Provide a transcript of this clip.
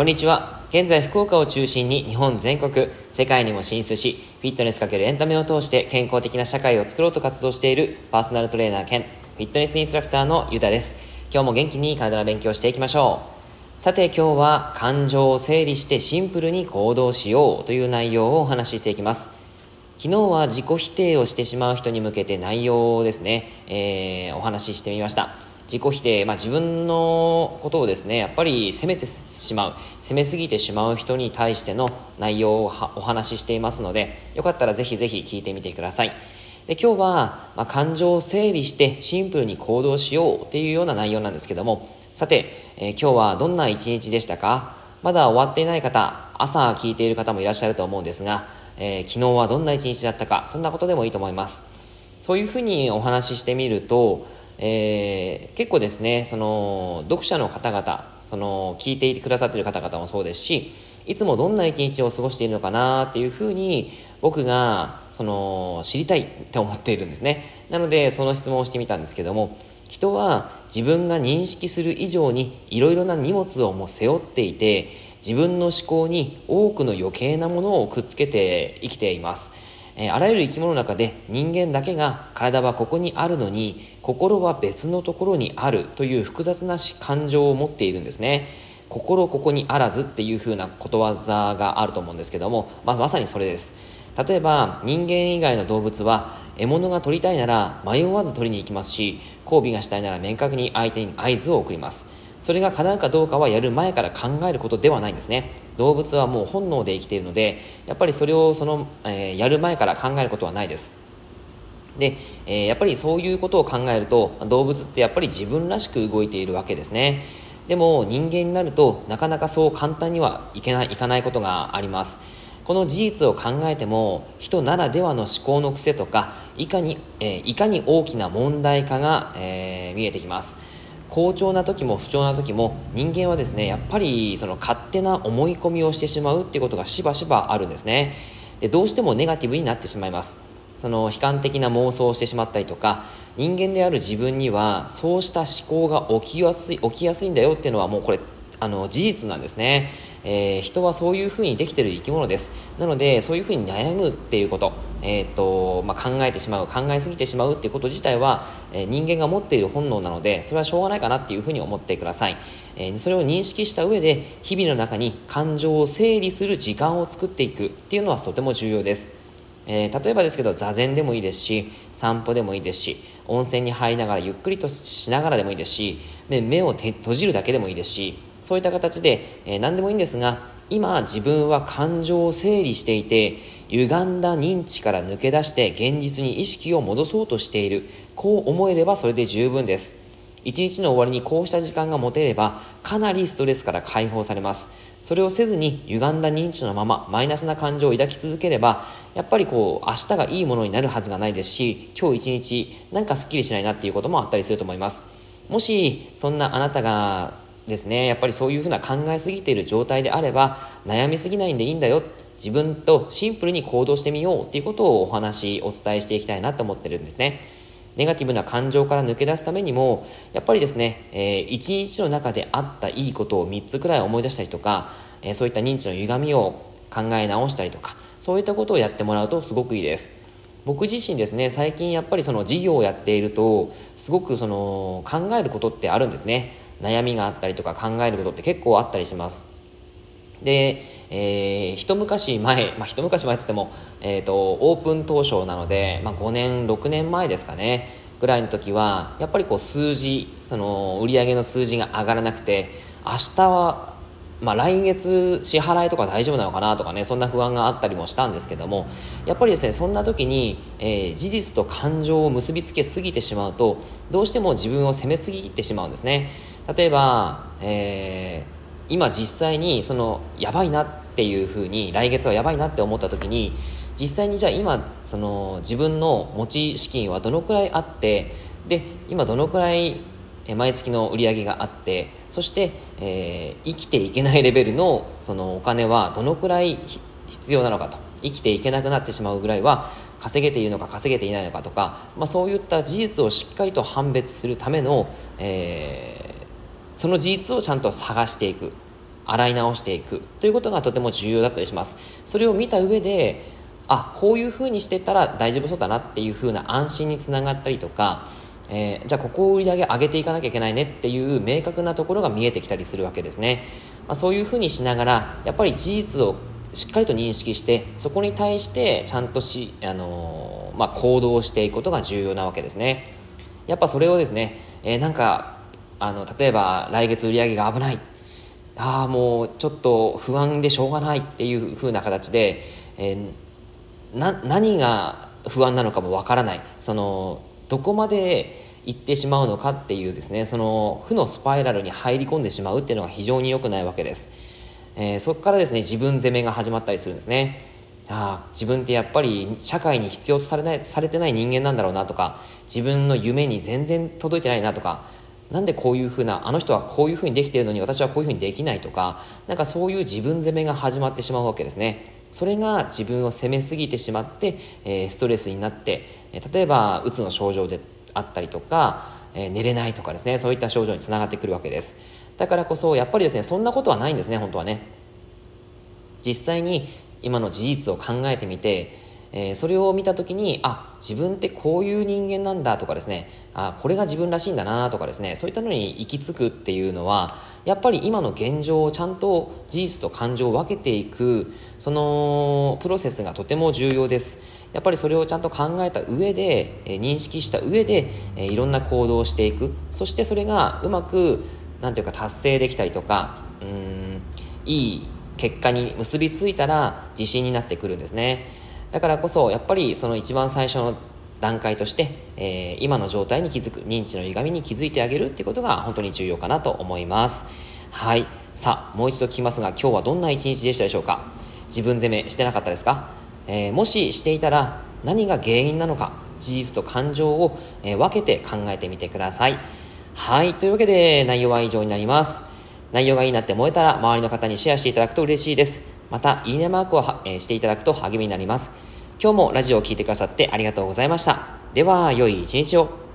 こんにちは。現在福岡を中心に日本全国、世界にも進出し、フィットネスかけるエンタメを通して健康的な社会を作ろうと活動しているパーソナルトレーナー兼フィットネスインストラクターのゆたです。今日も元気に体の勉強していきましょう。さて今日は感情を整理してシンプルに行動しようという内容をお話ししていきます。昨日は自己否定をしてしまう人に向けて内容をですね、えー、お話ししてみました。自己否定、まあ、自分のことをですねやっぱり責めてしまう責めすぎてしまう人に対しての内容をお話ししていますのでよかったらぜひぜひ聞いてみてください。で今日は、まあ、感情を整理してシンプルに行動しようっていうような内容なんですけどもさて、えー、今日はどんな一日でしたか？まだ終わっていない方朝聞いている方もいらっしゃると思うんですが、えー、昨日はどんな一日だったかそんなことでもいいと思います。そういうふうにお話ししてみるとえー、結構ですねその読者の方々その聞いていてくださってる方々もそうですしいつもどんな一日を過ごしているのかなっていうふうに僕がその知りたいって思っているんですね。なのでその質問をしてみたんですけども人は自分が認識する以上にいろいろな荷物をもう背負っていて自分の思考に多くの余計なものをくっつけて生きています。えあらゆる生き物の中で人間だけが体はここにあるのに心は別のところにあるという複雑な感情を持っているんですね。心ここにあらずっていう風なことわざがあると思うんですけども、まあ、まさにそれです。例えば人間以外の動物は獲物が取りたいなら迷わず取りに行きますし交尾がしたいなら明確に相手に合図を送ります。それが叶うかどうかはやる前から考えることではないんですね。動物はもう本能で生きているのでやっぱりそれをその、えー、やる前から考えることはないです。で、えー、やっぱりそういうことを考えると動物ってやっぱり自分らしく動いているわけですね。でも人間になるとなかなかそう簡単にはいけないいかないことがあります。この事実を考えても人ならではの思考の癖とかいかに,、えー、いかに大きな問題化が、えー、見えてきます。好調な時も不調な時も人間はですねやっぱりその勝手な思い込みをしてしまうっていうことがしばしばあるんですね。でどうしてもネガティブになってしまいます。その悲観的な妄想をしてしまったりとか人間である自分にはそうした思考が起きやすい起きやすいんだよっていうのはもうこれあの事実なんですね。えー、人はそういうふうにできてる生き物です。なのでそういうふうに悩むっていうこと,、えーとまあ、考えてしまう考えすぎてしまうっていうこと自体は、えー、人間が持っている本能なのでそれはしょうがないかなっていうふうに思ってください、えー、それを認識した上で日々の中に感情を整理する時間を作っていくっていうのはとても重要です。えー、例えばですけど座禅でもいいですし散歩でもいいですし温泉に入りながらゆっくりとしながらでもいいですし目を閉じるだけでもいいですしそういった形で、えー、何でもいいんですが今自分は感情を整理していて歪んだ認知から抜け出して現実に意識を戻そうとしている。こう思えればそれで十分です。一日の終わりにこうした時間が持てればかなりストレスから解放されます。それをせずに歪んだ認知のままマイナスな感情を抱き続ければやっぱりこう明日がいいものになるはずがないですし今日一日なんかすっきりしないなっていうこともあったりすると思います。もしそんなあなたがですねやっぱりそういうふうな考えすぎている状態であれば悩みすぎないんでいいんだよ自分とシンプルに行動してみようっていうことをお話お伝えしていきたいなと思ってるんですね。ネガティブな感情から抜け出すためにもやっぱりですね、えー、一日の中であったいいことを3つくらい思い出したりとか、えー、そういった認知の歪みを考え直したりとかそういったことをやってもらうとすごくいいです。僕自身ですね最近やっぱりその事業をやっているとすごくその考えることってあるんですね。悩みがあったりとか考えることって結構あったりします。で、えー、一昔前、まあ、一昔前っつっても、えーと、オープン当初なので、まあ、5年6年前ですかねぐらいの時はやっぱりこう数字その売り上げの数字が上がらなくて明日は、まあ、来月支払いとか大丈夫なのかなとかねそんな不安があったりもしたんですけどもやっぱりですねそんな時に、えー、事実と感情を結びつけすぎてしまうとどうしても自分を責めすぎてしまうんですね。例えば、えー、今実際にそのやばいなっていうふうに来月はやばいなって思った時に実際にじゃあ今その自分の持ち資金はどのくらいあってで今どのくらい毎月の売り上げがあってそして、えー、生きていけないレベルのそのお金はどのくらい必要なのかと生きていけなくなってしまうぐらいは稼げているのか稼げていないのかとか、まあ、そういった事実をしっかりと判別するための、えー、その事実をちゃんと探していく。洗い直していく。ということがとても重要だったりします。それを見た上であこういうふうにしてたら大丈夫そうだなっていうふうな安心につながったりとかえー、じゃあここを売り上げ上げていかなきゃいけないねっていう明確なところが見えてきたりするわけですね、まあ、そういうふうにしながらやっぱり事実をしっかりと認識してそこに対してちゃんとし、あのー、まあ、行動していくことが重要なわけですね。やっぱそれをですね、えー、なんかあの例えば来月売り上げが危ない。ああもうちょっと不安でしょうがないっていうふうな形で、えー、何が不安なのかもわからない。そのどこまで行ってしまうのかっていうですね。その負のスパイラルに入り込んでしまうっていうのが非常に良くないわけです、えー、そこからですね自分責めが始まったりするんですね。あ自分ってやっぱり社会に必要とされないされてない人間なんだろうなとか自分の夢に全然届いてないなとかなんでこういうふうなあの人はこういうふうにできてるのに私はこういうふうにできないとかなんかそういう自分責めが始まってしまうわけですね。それが自分を責めすぎてしまって、えー、ストレスになって、例えばうつの症状であったりとか、えー、寝れないとかですね。そういった症状につながってくるわけです。だからこそやっぱりですねそんなことはないんですね本当はね。実際に今の事実を考えてみてえー、それを見た時にあ自分ってこういう人間なんだとかですねあこれが自分らしいんだなとかですねそういったのに行き着くっていうのはやっぱり今の現状をちゃんと事実と感情を分けていくそのプロセスがとても重要です。やっぱりそれをちゃんと考えた上で、えー、認識した上で、えー、いろんな行動をしていく。そしてそれがうまくなんていうか達成できたりとかうんいい結果に結びついたら自信になってくるんですね。だからこそやっぱりその一番最初の段階として、えー、今の状態に気づく認知の歪みに気づいてあげるっていうことが本当に重要かなと思います。はい。さあもう一度聞きますが今日はどんな一日でしたでしょうか？自分責めしてなかったですか、えー、もししていたら何が原因なのか？事実と感情を、えー、分けて考えてみてください。はい。というわけで内容は以上になります。内容がいいなって思えたら周りの方にシェアしていただくと嬉しいです。また、いいねマークを、えー、していただくと励みになります。今日もラジオを聴いてくださってありがとうございました。では、良い一日を。